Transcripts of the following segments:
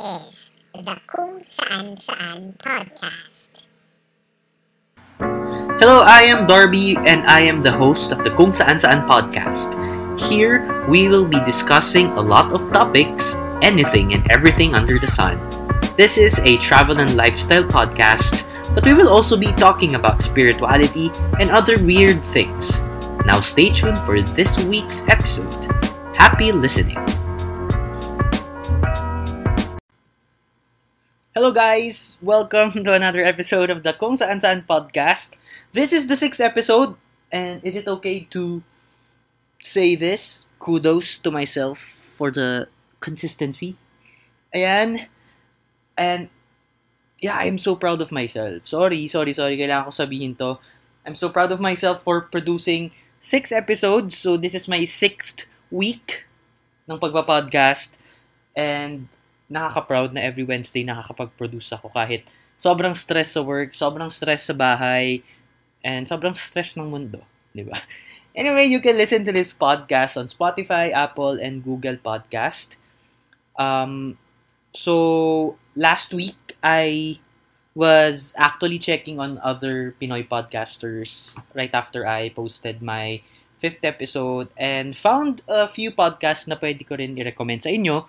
is the Kung Saan Saan Podcast. Hello, I am Darby and I am the host of the Kung Saan Saan podcast. Here, we will be discussing a lot of topics, anything and everything under the sun. This is a travel and lifestyle podcast, but we will also be talking about spirituality and other weird things. Now, stay tuned for this week's episode. Happy listening! Hello guys! Welcome to another episode of the Kung Saan Saan podcast. This is the sixth episode, and is it okay to say this? Kudos to myself for the consistency. Ayan. And, yeah, I'm so proud of myself. Sorry, sorry, sorry. Kailangan ko sabihin to. I'm so proud of myself for producing six episodes. So, this is my sixth week ng pagpa-podcast. And, nakaka-proud na every Wednesday nakakapag-produce ako kahit sobrang stress sa work, sobrang stress sa bahay, and sobrang stress ng mundo, di ba? Anyway, you can listen to this podcast on Spotify, Apple, and Google Podcast. Um, so, last week, I was actually checking on other Pinoy podcasters right after I posted my fifth episode and found a few podcasts na pwede ko rin i-recommend sa inyo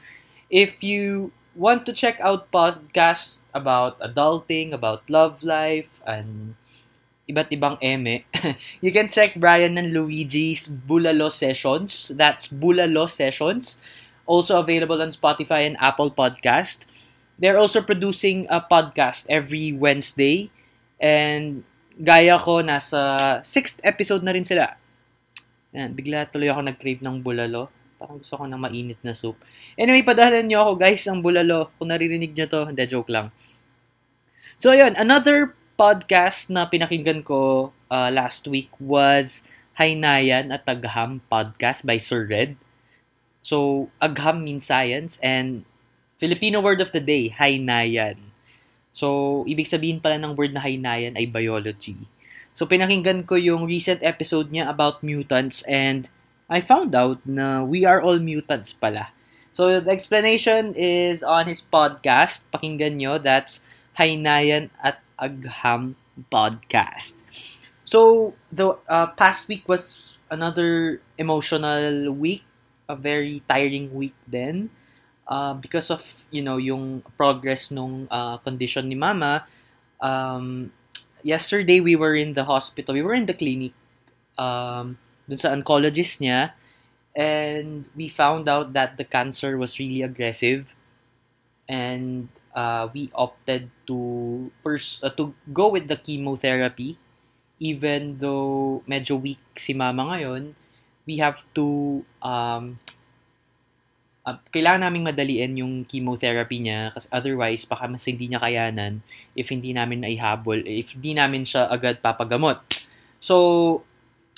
if you want to check out podcasts about adulting, about love life, and iba't ibang eme, you can check Brian and Luigi's Bulalo Sessions. That's Bulalo Sessions. Also available on Spotify and Apple Podcast. They're also producing a podcast every Wednesday. And gaya ko, nasa sixth episode na rin sila. Yan, bigla tuloy ako nag-crave ng bulalo. Parang gusto ko ng mainit na soup. Anyway, padahalan nyo ako guys, ang bulalo. Kung naririnig nyo to, hindi, joke lang. So, ayun, another podcast na pinakinggan ko uh, last week was Haynayan at Agham podcast by Sir Red. So, Agham means science and Filipino word of the day, Haynayan. So, ibig sabihin pala ng word na Haynayan ay biology. So, pinakinggan ko yung recent episode niya about mutants and I found out na we are all mutants pala. So, the explanation is on his podcast. Pakinggan nyo. That's Haynayan at Agham Podcast. So, the uh, past week was another emotional week. A very tiring week then. Uh, because of, you know, yung progress nung uh, condition ni Mama. Um, yesterday, we were in the hospital. We were in the clinic. Um, dun sa oncologist niya. And we found out that the cancer was really aggressive. And uh, we opted to pers- uh, to go with the chemotherapy. Even though medyo weak si mama ngayon we have to um, uh, kailangan naming madaliin yung chemotherapy niya. Kasi otherwise baka mas hindi niya kayanan if hindi namin naihabol if hindi namin siya agad papagamot. So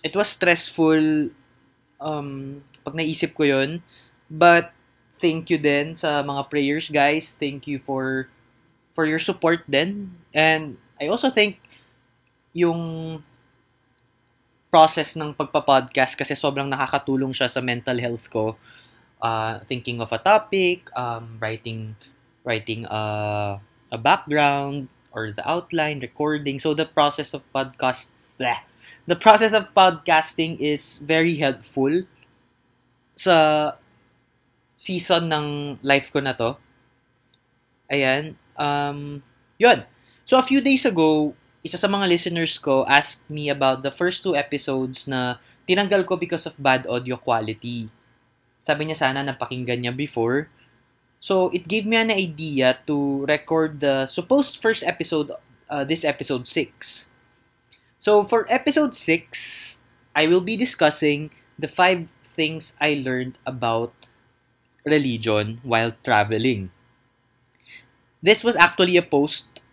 it was stressful um, pag naisip ko yon But, thank you din sa mga prayers, guys. Thank you for for your support din. And, I also think yung process ng pagpa-podcast kasi sobrang nakakatulong siya sa mental health ko. Uh, thinking of a topic, um, writing writing a, a background or the outline, recording. So the process of podcast, bleh, the process of podcasting is very helpful sa season ng life ko na to. Ayan. Um, yun. So, a few days ago, isa sa mga listeners ko asked me about the first two episodes na tinanggal ko because of bad audio quality. Sabi niya sana napakinggan niya before. So, it gave me an idea to record the supposed first episode, uh, this episode 6. So, for episode 6, I will be discussing the five things I learned about religion while traveling. This was actually a post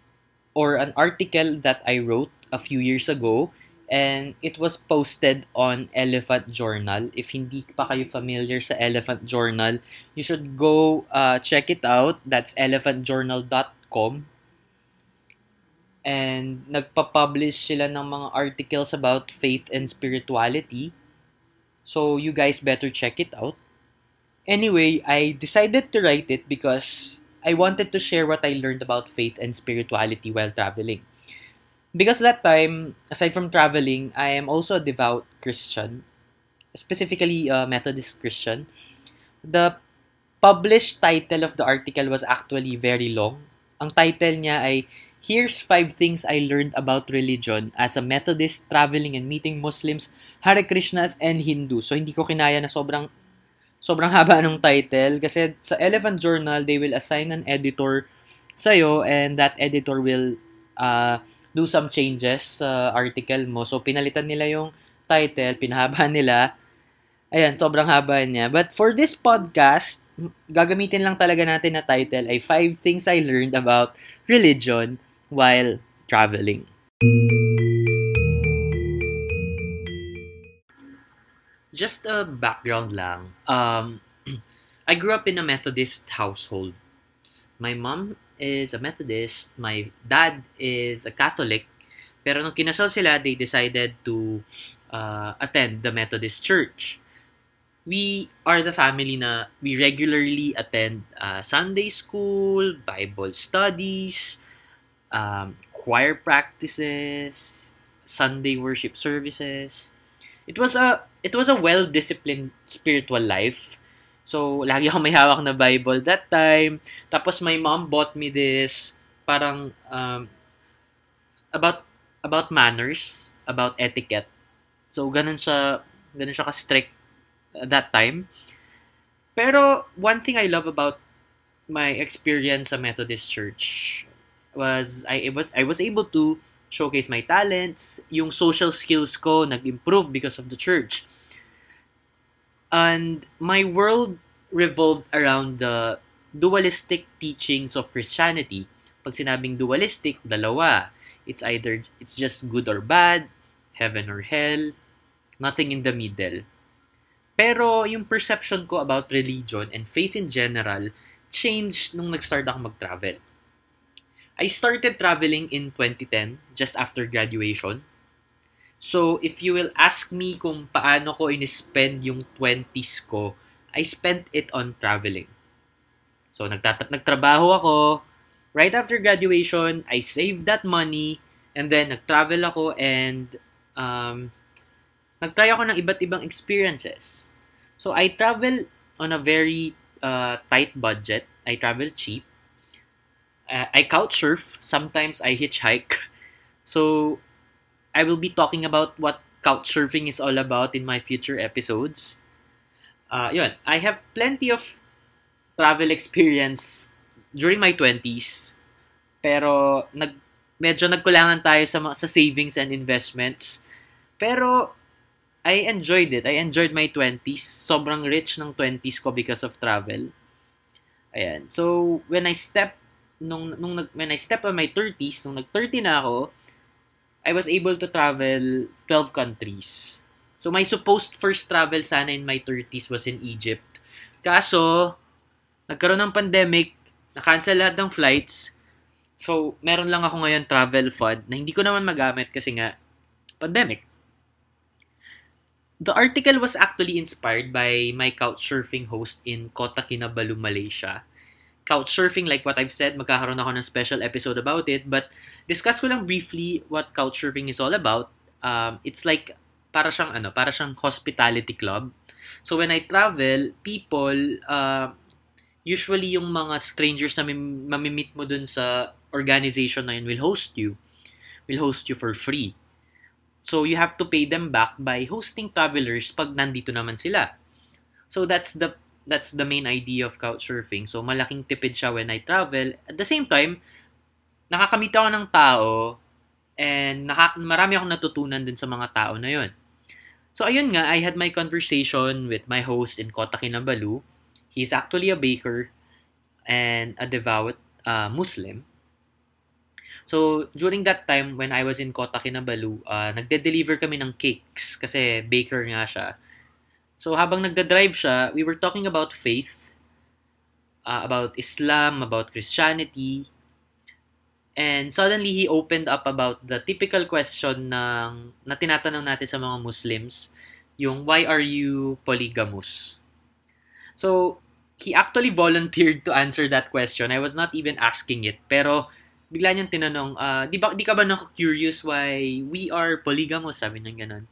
or an article that I wrote a few years ago and it was posted on Elephant Journal. If hindi pa kayo familiar sa Elephant Journal, you should go uh, check it out. That's elephantjournal.com and nagpa-publish sila ng mga articles about faith and spirituality. So you guys better check it out. Anyway, I decided to write it because I wanted to share what I learned about faith and spirituality while traveling. Because that time, aside from traveling, I am also a devout Christian, specifically a Methodist Christian. The published title of the article was actually very long. Ang title niya ay Here's five things I learned about religion as a Methodist traveling and meeting Muslims, Hare Krishnas, and Hindus. So, hindi ko kinaya na sobrang sobrang haba ng title kasi sa Elephant Journal, they will assign an editor sa'yo and that editor will uh, do some changes sa article mo. So, pinalitan nila yung title, pinahaba nila. Ayan, sobrang haba niya. But for this podcast, gagamitin lang talaga natin na title ay Five Things I Learned About Religion while traveling. Just a background lang. Um, I grew up in a Methodist household. My mom is a Methodist, my dad is a Catholic, pero nung kinasal sila, they decided to uh, attend the Methodist Church. We are the family na we regularly attend uh, Sunday school, Bible studies, um, choir practices, Sunday worship services. It was a it was a well-disciplined spiritual life. So, lagi akong may hawak na Bible that time. Tapos, my mom bought me this parang um, about about manners, about etiquette. So, ganun siya, ganun siya ka-strict that time. Pero, one thing I love about my experience sa Methodist Church was I was I was able to showcase my talents, yung social skills ko nag-improve because of the church. And my world revolved around the dualistic teachings of Christianity. Pag sinabing dualistic, dalawa. It's either it's just good or bad, heaven or hell, nothing in the middle. Pero yung perception ko about religion and faith in general changed nung nag-start ako mag-travel. I started traveling in 2010, just after graduation. So, if you will ask me kung paano ko in-spend yung 20s ko, I spent it on traveling. So, nagtat- nagtrabaho ako. Right after graduation, I saved that money. And then, nag-travel ako and um, nag-try ako ng iba't ibang experiences. So, I travel on a very uh, tight budget. I travel cheap. Uh, I couch surf. Sometimes I hitchhike. So, I will be talking about what couch surfing is all about in my future episodes. Uh, yun, I have plenty of travel experience during my 20s. Pero nag medyo nagkulangan tayo sa sa savings and investments. Pero I enjoyed it. I enjoyed my 20s. Sobrang rich ng 20s ko because of travel. Ayan. So, when I step nung nung when I step on my 30s, nung nag-30 na ako, I was able to travel 12 countries. So, my supposed first travel sana in my 30s was in Egypt. Kaso, nagkaroon ng pandemic, na-cancel lahat ng flights. So, meron lang ako ngayon travel fund na hindi ko naman magamit kasi nga, pandemic. The article was actually inspired by my couchsurfing host in Kota Kinabalu, Malaysia. Couchsurfing, like what I've said, magkakaroon ako ng special episode about it. But discuss ko lang briefly what couchsurfing is all about. Um, it's like para siyang ano, para siyang hospitality club. So when I travel, people uh, usually yung mga strangers na mamimit mo dun sa organization na yun will host you. Will host you for free. So you have to pay them back by hosting travelers pag nandito naman sila. So that's the that's the main idea of couchsurfing. So malaking tipid siya when I travel. At the same time, nakakamit ako ng tao and naka, marami akong natutunan dun sa mga tao na yun. So ayun nga, I had my conversation with my host in Kota Kinabalu. He's actually a baker and a devout uh, Muslim. So, during that time, when I was in Kota Kinabalu, uh, nagde-deliver kami ng cakes kasi baker nga siya. So, habang nagda-drive siya, we were talking about faith, uh, about Islam, about Christianity, and suddenly he opened up about the typical question ng, na tinatanong natin sa mga Muslims, yung why are you polygamous? So, he actually volunteered to answer that question. I was not even asking it. Pero, bigla niyang tinanong, uh, di, ba, di ka ba curious why we are polygamous? Sabi niya ganun.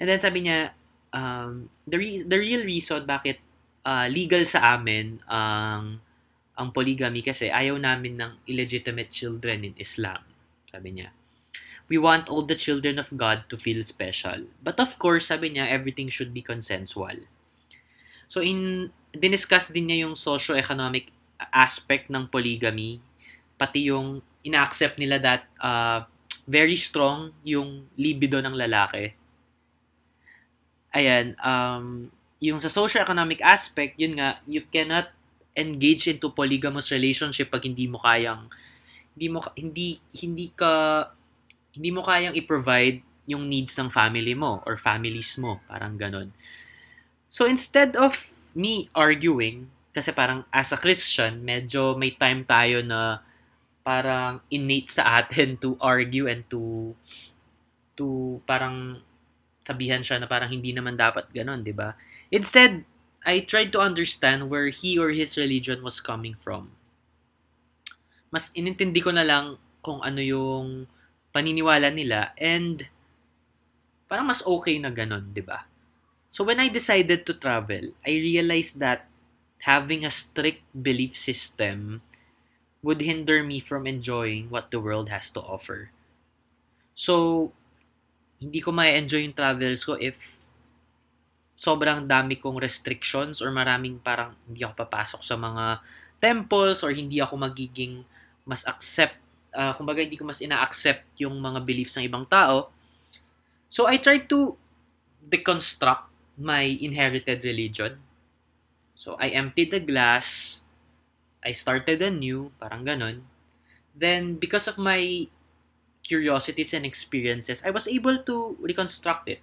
And then sabi niya, um, the, re- the real reason bakit uh, legal sa amin ang ang polygamy kasi ayaw namin ng illegitimate children in Islam. Sabi niya. We want all the children of God to feel special. But of course, sabi niya, everything should be consensual. So in diniscuss din niya yung socio-economic aspect ng polygamy, pati yung ina-accept nila that uh, very strong yung libido ng lalaki. Ayan, um, yung sa socio-economic aspect, yun nga, you cannot engage into polygamous relationship pag hindi mo kayang hindi mo hindi hindi ka hindi mo kayang i-provide yung needs ng family mo or families mo, parang ganun. So instead of me arguing, kasi parang as a Christian, medyo may time tayo na parang innate sa atin to argue and to to parang sabihan siya na parang hindi naman dapat ganun, 'di ba? Instead, I tried to understand where he or his religion was coming from. Mas inintindi ko na lang kung ano yung paniniwala nila and parang mas okay na ganun, 'di ba? So when I decided to travel, I realized that having a strict belief system would hinder me from enjoying what the world has to offer. So, hindi ko ma-enjoy yung travels ko if sobrang dami kong restrictions or maraming parang hindi ako papasok sa mga temples or hindi ako magiging mas accept, uh, kumbaga hindi ko mas ina-accept yung mga beliefs ng ibang tao. So, I tried to deconstruct my inherited religion. So, I emptied the glass. I started anew, parang ganun. Then, because of my curiosities and experiences, I was able to reconstruct it.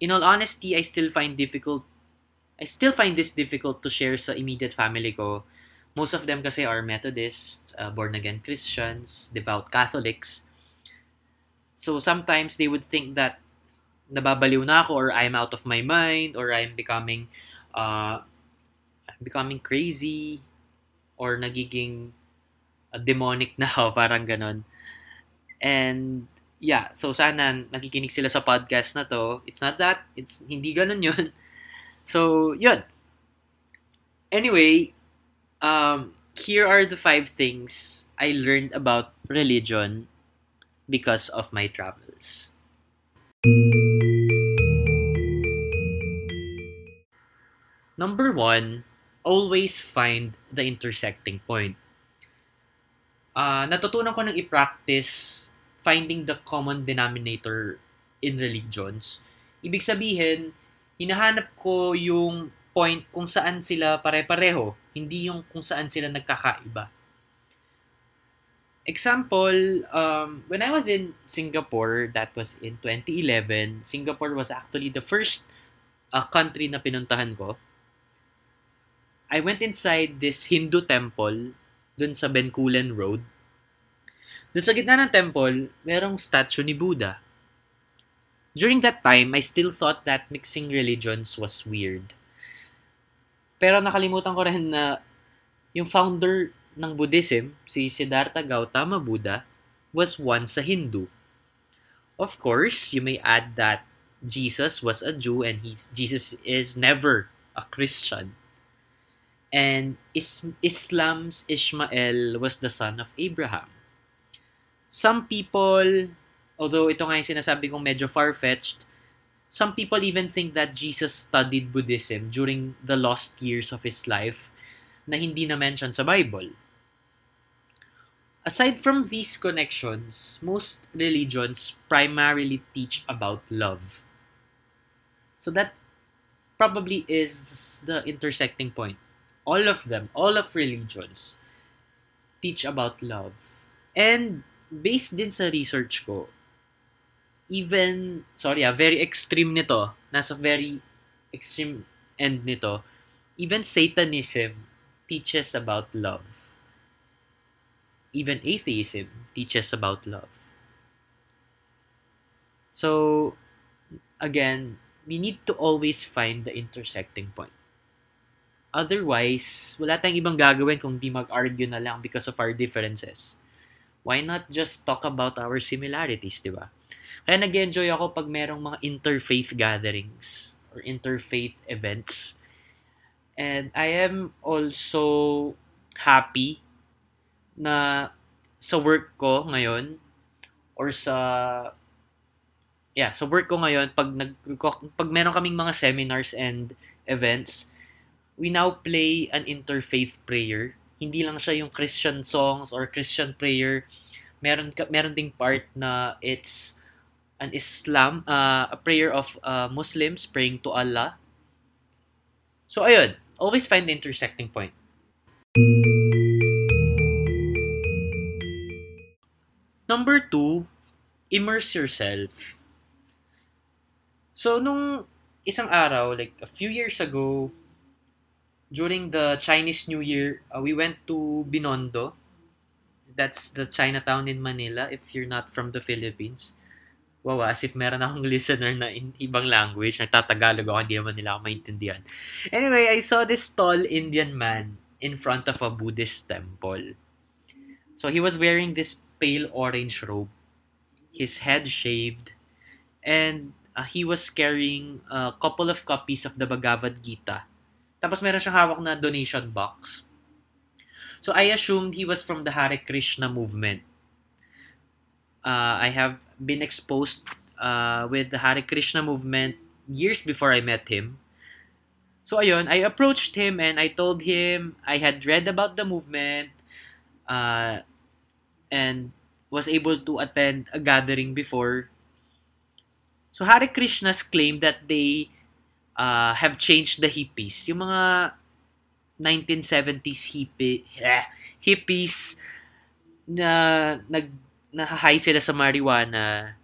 In all honesty, I still find difficult I still find this difficult to share sa immediate family ko. Most of them kasi are Methodists, uh, born-again Christians, devout Catholics. So sometimes they would think that nababaliw na ako or I'm out of my mind or I'm becoming uh, becoming crazy or nagiging uh, demonic na ako, parang ganon. And yeah, so sana nakikinig sila sa podcast na to. It's not that, it's hindi ganon yun. So, yun. Anyway, um, here are the five things I learned about religion because of my travels. Number one, always find the intersecting point. Uh, natutunan ko nang i-practice finding the common denominator in religions. Ibig sabihin, hinahanap ko yung point kung saan sila pare-pareho, hindi yung kung saan sila nagkakaiba. Example, um, when I was in Singapore, that was in 2011, Singapore was actually the first uh, country na pinuntahan ko I went inside this Hindu temple dun sa Bencoolen Road. Dun sa gitna ng temple, merong statue ni Buddha. During that time, I still thought that mixing religions was weird. Pero nakalimutan ko rin na yung founder ng Buddhism, si Siddhartha Gautama Buddha, was once a Hindu. Of course, you may add that Jesus was a Jew and he's, Jesus is never a Christian. And Is- Islam's Ishmael was the son of Abraham. Some people, although ito nga yung sinasabi kong medyo far-fetched, some people even think that Jesus studied Buddhism during the lost years of his life na hindi na mention sa Bible. Aside from these connections, most religions primarily teach about love. So that probably is the intersecting point all of them, all of religions, teach about love. And based din sa research ko, even, sorry ah, very extreme nito, nasa very extreme end nito, even Satanism teaches about love. Even atheism teaches about love. So, again, we need to always find the intersecting point. Otherwise, wala tayong ibang gagawin kung di mag-argue na lang because of our differences. Why not just talk about our similarities, di ba? Kaya nag-enjoy ako pag merong mga interfaith gatherings or interfaith events. And I am also happy na sa work ko ngayon or sa yeah, sa work ko ngayon pag nag pag meron kaming mga seminars and events, we now play an interfaith prayer. Hindi lang siya yung Christian songs or Christian prayer. Meron meron ding part na it's an Islam, uh, a prayer of uh, Muslims praying to Allah. So ayun, always find the intersecting point. Number two, immerse yourself. So, nung isang araw, like a few years ago, during the Chinese New Year, uh, we went to Binondo. That's the Chinatown in Manila if you're not from the Philippines. Wow, as if meron akong listener na in ibang language, nagtatagalog ako, hindi naman nila ako maintindihan. Anyway, I saw this tall Indian man in front of a Buddhist temple. So he was wearing this pale orange robe, his head shaved, and uh, he was carrying a couple of copies of the Bhagavad Gita tapos meron siyang hawak na donation box. So I assumed he was from the Hare Krishna movement. Uh, I have been exposed uh, with the Hare Krishna movement years before I met him. So ayun, I approached him and I told him I had read about the movement uh, and was able to attend a gathering before. So Hare Krishnas claim that they uh, have changed the hippies. Yung mga 1970s hippie, eh, hippies na nag na high sila sa marijuana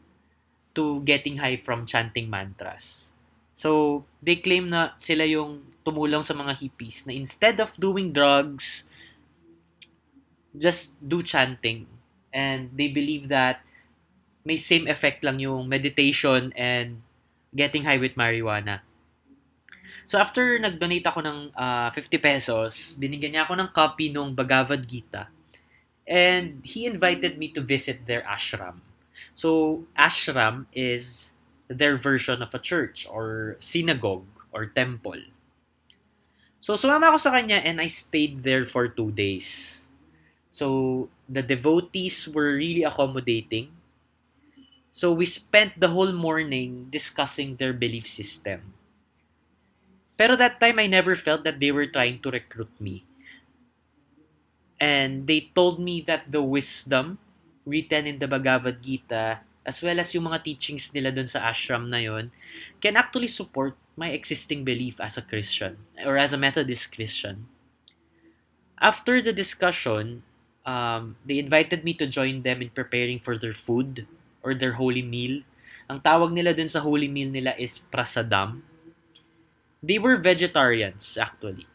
to getting high from chanting mantras. So, they claim na sila yung tumulong sa mga hippies na instead of doing drugs, just do chanting. And they believe that may same effect lang yung meditation and getting high with marijuana. So after nag-donate ako ng uh, ah, 50 pesos, binigyan niya ako ng copy ng Bhagavad Gita. And he invited me to visit their ashram. So ashram is their version of a church or synagogue or temple. So sumama ako sa kanya and I stayed there for two days. So the devotees were really accommodating. So we spent the whole morning discussing their belief system. Pero that time, I never felt that they were trying to recruit me. And they told me that the wisdom written in the Bhagavad Gita, as well as yung mga teachings nila dun sa ashram na yon, can actually support my existing belief as a Christian or as a Methodist Christian. After the discussion, um, they invited me to join them in preparing for their food or their holy meal. Ang tawag nila dun sa holy meal nila is prasadam They were vegetarians, actually.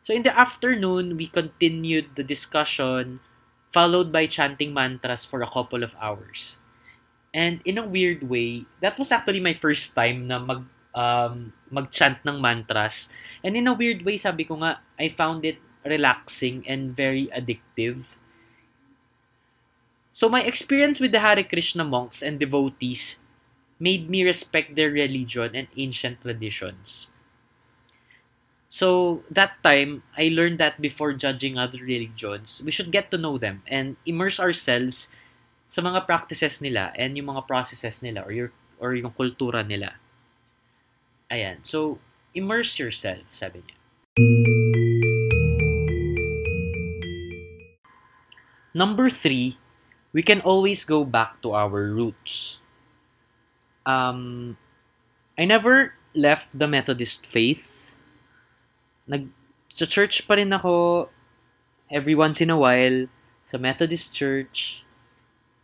So in the afternoon, we continued the discussion, followed by chanting mantras for a couple of hours. And in a weird way, that was actually my first time na mag um, mag-chant ng mantras. And in a weird way, sabi ko nga, I found it relaxing and very addictive. So my experience with the Hare Krishna monks and devotees made me respect their religion and ancient traditions. So, that time, I learned that before judging other religions, we should get to know them and immerse ourselves sa mga practices nila and yung mga processes nila or your or yung kultura nila. Ayan. So, immerse yourself, sabi niya. Number three, we can always go back to our roots. Um, I never left the Methodist faith nag sa church pa rin ako every once in a while sa Methodist Church.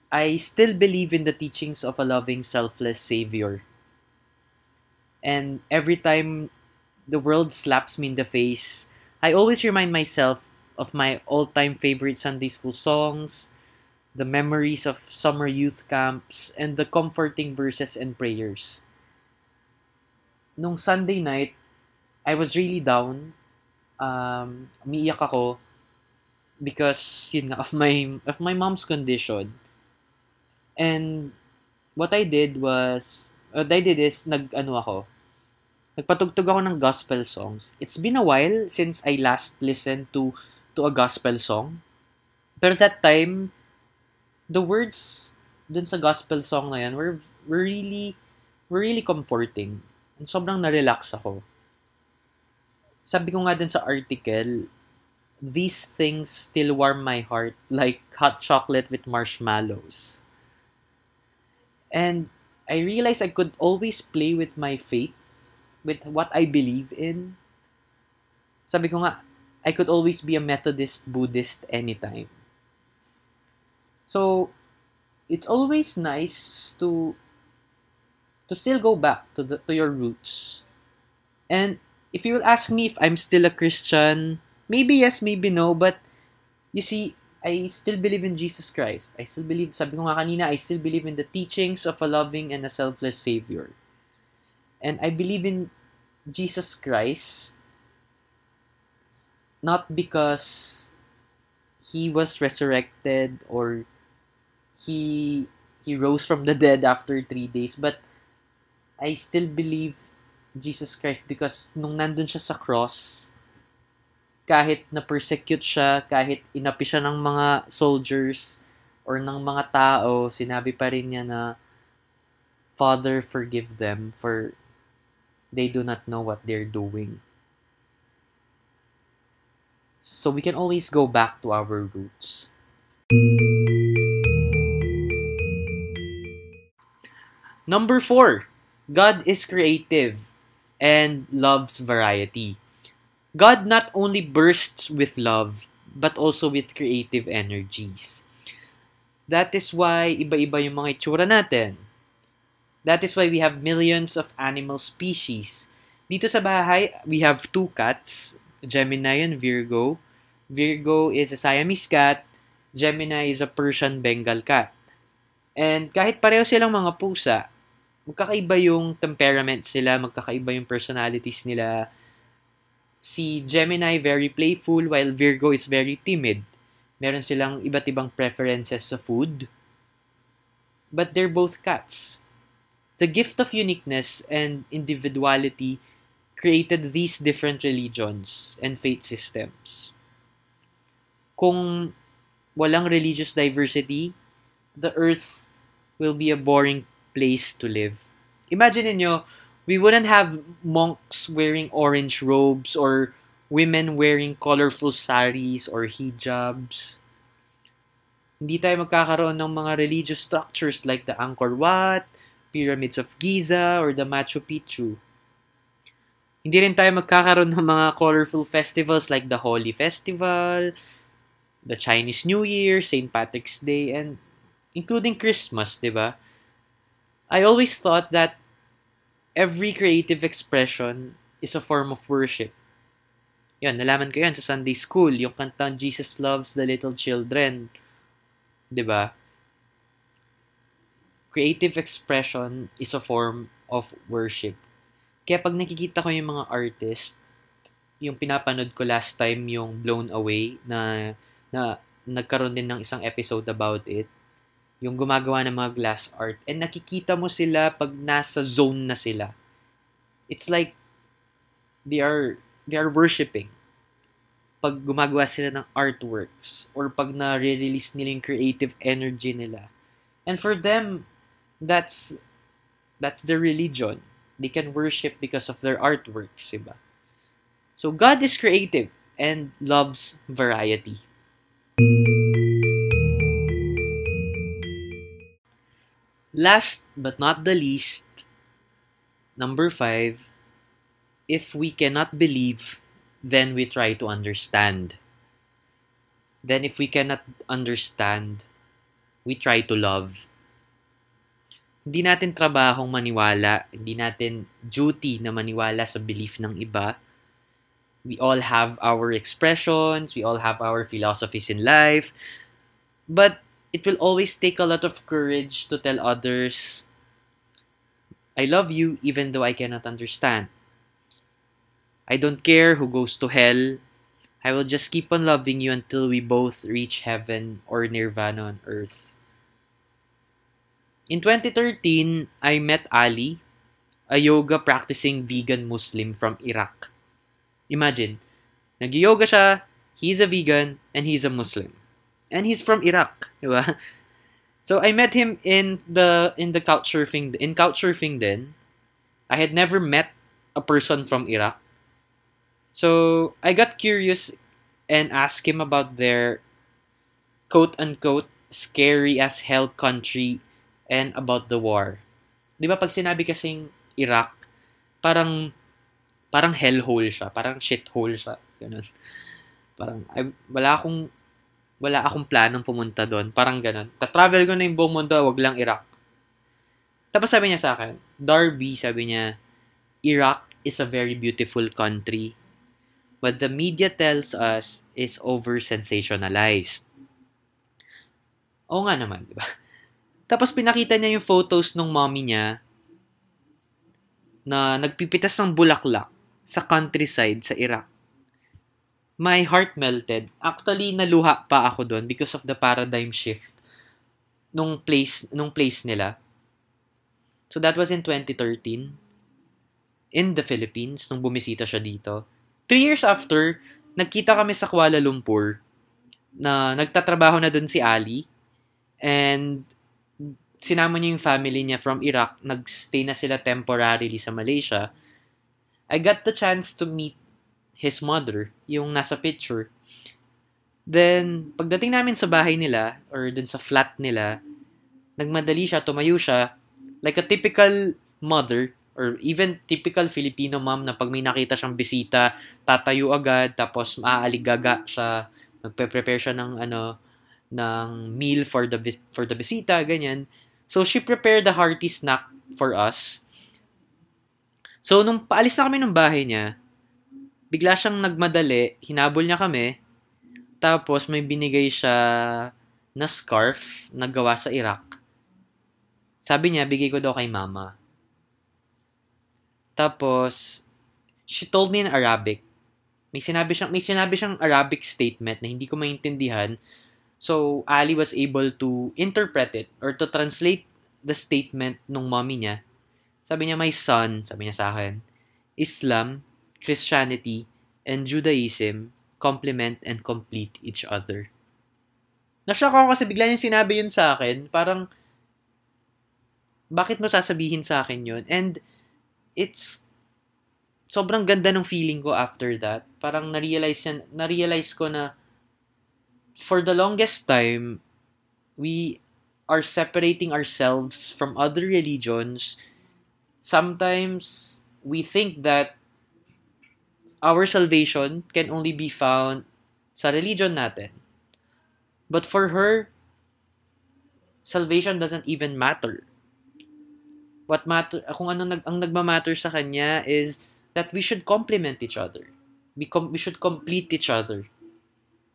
I still believe in the teachings of a loving, selfless Savior. And every time the world slaps me in the face, I always remind myself of my all-time favorite Sunday school songs, the memories of summer youth camps, and the comforting verses and prayers. Nung Sunday night, I was really down um, umiiyak ako because, yun nga, of my, of my mom's condition. And, what I did was, what I did is, nag, ano ako, nagpatugtog ako ng gospel songs. It's been a while since I last listened to, to a gospel song. Pero that time, the words dun sa gospel song na yan were, were really, were really comforting. And sobrang na-relax ako. Sabi ko nga dun sa article, these things still warm my heart like hot chocolate with marshmallows. And I realized I could always play with my faith, with what I believe in. Sabi ko nga, I could always be a Methodist Buddhist anytime. So, it's always nice to to still go back to the to your roots. And if you will ask me if I'm still a Christian, maybe yes, maybe no, but you see, I still believe in Jesus Christ. I still believe, sabi ko nga kanina, I still believe in the teachings of a loving and a selfless Savior. And I believe in Jesus Christ not because he was resurrected or he he rose from the dead after three days. But I still believe Jesus Christ because nung nandun siya sa cross, kahit na-persecute siya, kahit inapi siya ng mga soldiers or ng mga tao, sinabi pa rin niya na, Father, forgive them for they do not know what they're doing. So we can always go back to our roots. Number four, God is creative and loves variety. God not only bursts with love, but also with creative energies. That is why iba-iba yung mga itsura natin. That is why we have millions of animal species. Dito sa bahay, we have two cats, Gemini and Virgo. Virgo is a Siamese cat, Gemini is a Persian Bengal cat. And kahit pareho silang mga pusa, magkakaiba yung temperament sila, magkakaiba yung personalities nila. Si Gemini very playful while Virgo is very timid. Meron silang iba't ibang preferences sa food. But they're both cats. The gift of uniqueness and individuality created these different religions and faith systems. Kung walang religious diversity, the earth will be a boring place to live. Imagine niyo, we wouldn't have monks wearing orange robes or women wearing colorful saris or hijabs. Hindi tayo magkakaroon ng mga religious structures like the Angkor Wat, Pyramids of Giza, or the Machu Picchu. Hindi rin tayo magkakaroon ng mga colorful festivals like the Holy Festival, the Chinese New Year, St. Patrick's Day, and including Christmas, di ba? I always thought that every creative expression is a form of worship. Yan, nalaman ko yan sa Sunday school, yung kantang Jesus Loves the Little Children. ba? Diba? Creative expression is a form of worship. Kaya pag nakikita ko yung mga artist, yung pinapanood ko last time yung Blown Away na na nagkaroon din ng isang episode about it yung gumagawa ng mga glass art and nakikita mo sila pag nasa zone na sila. It's like they are they are worshiping pag gumagawa sila ng artworks or pag na-release nila yung creative energy nila. And for them, that's that's their religion. They can worship because of their artworks, diba? So God is creative and loves variety. Last but not the least, number five, if we cannot believe, then we try to understand. Then if we cannot understand, we try to love. Hindi natin trabahong maniwala, hindi natin duty na maniwala sa belief ng iba. We all have our expressions, we all have our philosophies in life, but it will always take a lot of courage to tell others, I love you even though I cannot understand. I don't care who goes to hell I will just keep on loving you until we both reach heaven or nirvana on earth. In 2013, I met Ali, a yoga practicing vegan Muslim from Iraq. Imagine, nag-yoga siya, he's a vegan, and he's a Muslim. And he's from Iraq, di ba? So I met him in the in the couchsurfing in couchsurfing then. I had never met a person from Iraq. So I got curious and asked him about their quote unquote scary as hell country and about the war. 'Di ba pag sinabi kasing Iraq, parang parang hellhole siya, parang shithole siya, ganun. Parang ay, wala akong wala akong planong pumunta doon. Parang ganun. Ta-travel ko na yung buong mundo, wag lang Iraq. Tapos sabi niya sa akin, Darby, sabi niya, Iraq is a very beautiful country. What the media tells us is over-sensationalized. Oo nga naman, di ba? Tapos pinakita niya yung photos ng mommy niya na nagpipitas ng bulaklak sa countryside sa Iraq my heart melted. Actually, naluha pa ako doon because of the paradigm shift nung place, nung place nila. So that was in 2013 in the Philippines nung bumisita siya dito. Three years after, nagkita kami sa Kuala Lumpur na nagtatrabaho na doon si Ali and sinama niya yung family niya from Iraq. Nagstay na sila temporarily sa Malaysia. I got the chance to meet his mother, yung nasa picture. Then, pagdating namin sa bahay nila, or dun sa flat nila, nagmadali siya, tumayo siya, like a typical mother, or even typical Filipino mom na pag may nakita siyang bisita, tatayo agad, tapos maaaligaga siya, nagpe-prepare siya ng ano, ng meal for the for the bisita, ganyan. So she prepared the hearty snack for us. So nung paalis na kami ng bahay niya, bigla siyang nagmadali, hinabol niya kami, tapos may binigay siya na scarf na gawa sa Iraq. Sabi niya, bigay ko daw kay mama. Tapos, she told me in Arabic. May sinabi siyang, may sinabi siyang Arabic statement na hindi ko maintindihan. So, Ali was able to interpret it or to translate the statement nung mommy niya. Sabi niya, my son, sabi niya sa akin, Islam Christianity, and Judaism complement and complete each other. Nashock ako kasi bigla niya sinabi yun sa akin. Parang, bakit mo sasabihin sa akin yun? And, it's, sobrang ganda ng feeling ko after that. Parang na-realize, na-realize ko na, for the longest time, we are separating ourselves from other religions. Sometimes, we think that our salvation can only be found sa religion natin. But for her, salvation doesn't even matter. What matter, kung ano nag, ang nagmamatter sa kanya is that we should complement each other. We, com, we should complete each other.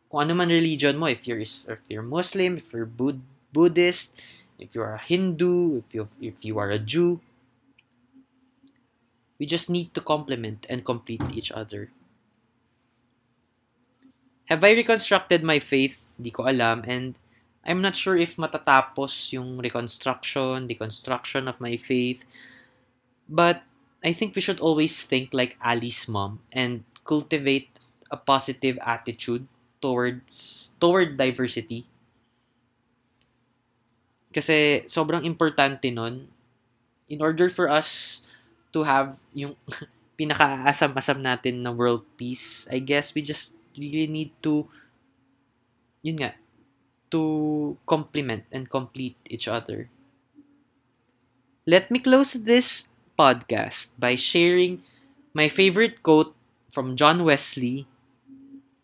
Kung ano man religion mo, if you're, if you're Muslim, if you're Bud, Buddhist, if you're a Hindu, if you, if you are a Jew, We just need to complement and complete each other. Have I reconstructed my faith? Di ko alam. And I'm not sure if matatapos yung reconstruction, deconstruction of my faith. But I think we should always think like Ali's mom and cultivate a positive attitude towards toward diversity. Kasi sobrang importante nun in order for us to have yung pinaka-asam-asam natin na world peace, I guess we just really need to, yun nga, to complement and complete each other. Let me close this podcast by sharing my favorite quote from John Wesley,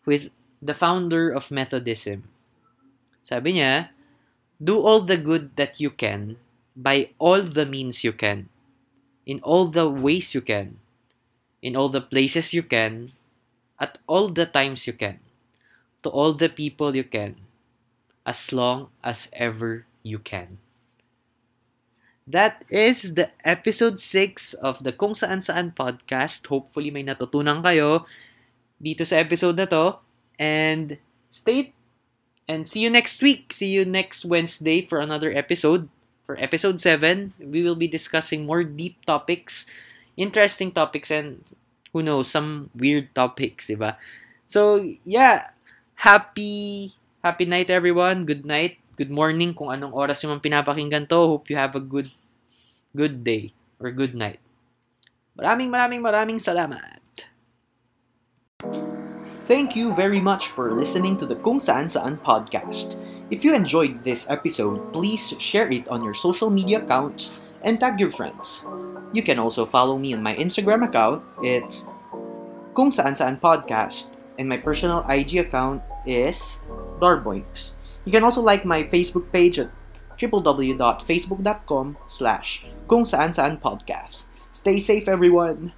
who is the founder of Methodism. Sabi niya, Do all the good that you can by all the means you can in all the ways you can, in all the places you can, at all the times you can, to all the people you can, as long as ever you can. That is the episode 6 of the Kung Saan Saan podcast. Hopefully may natutunan kayo dito sa episode na to. And stay and see you next week. See you next Wednesday for another episode. For episode 7, we will be discussing more deep topics, interesting topics, and who knows, some weird topics, diba? So, yeah. Happy, happy night everyone. Good night. Good morning kung anong oras yung pinapakinggan to. Hope you have a good, good day or good night. Maraming maraming maraming salamat. Thank you very much for listening to the Kung Saan Saan podcast. If you enjoyed this episode, please share it on your social media accounts and tag your friends. You can also follow me on my Instagram account. It's Kung Saan Saan Podcast. And my personal IG account is Darboinks. You can also like my Facebook page at www.facebook.com slash Kung Saan Saan Podcast. Stay safe, everyone!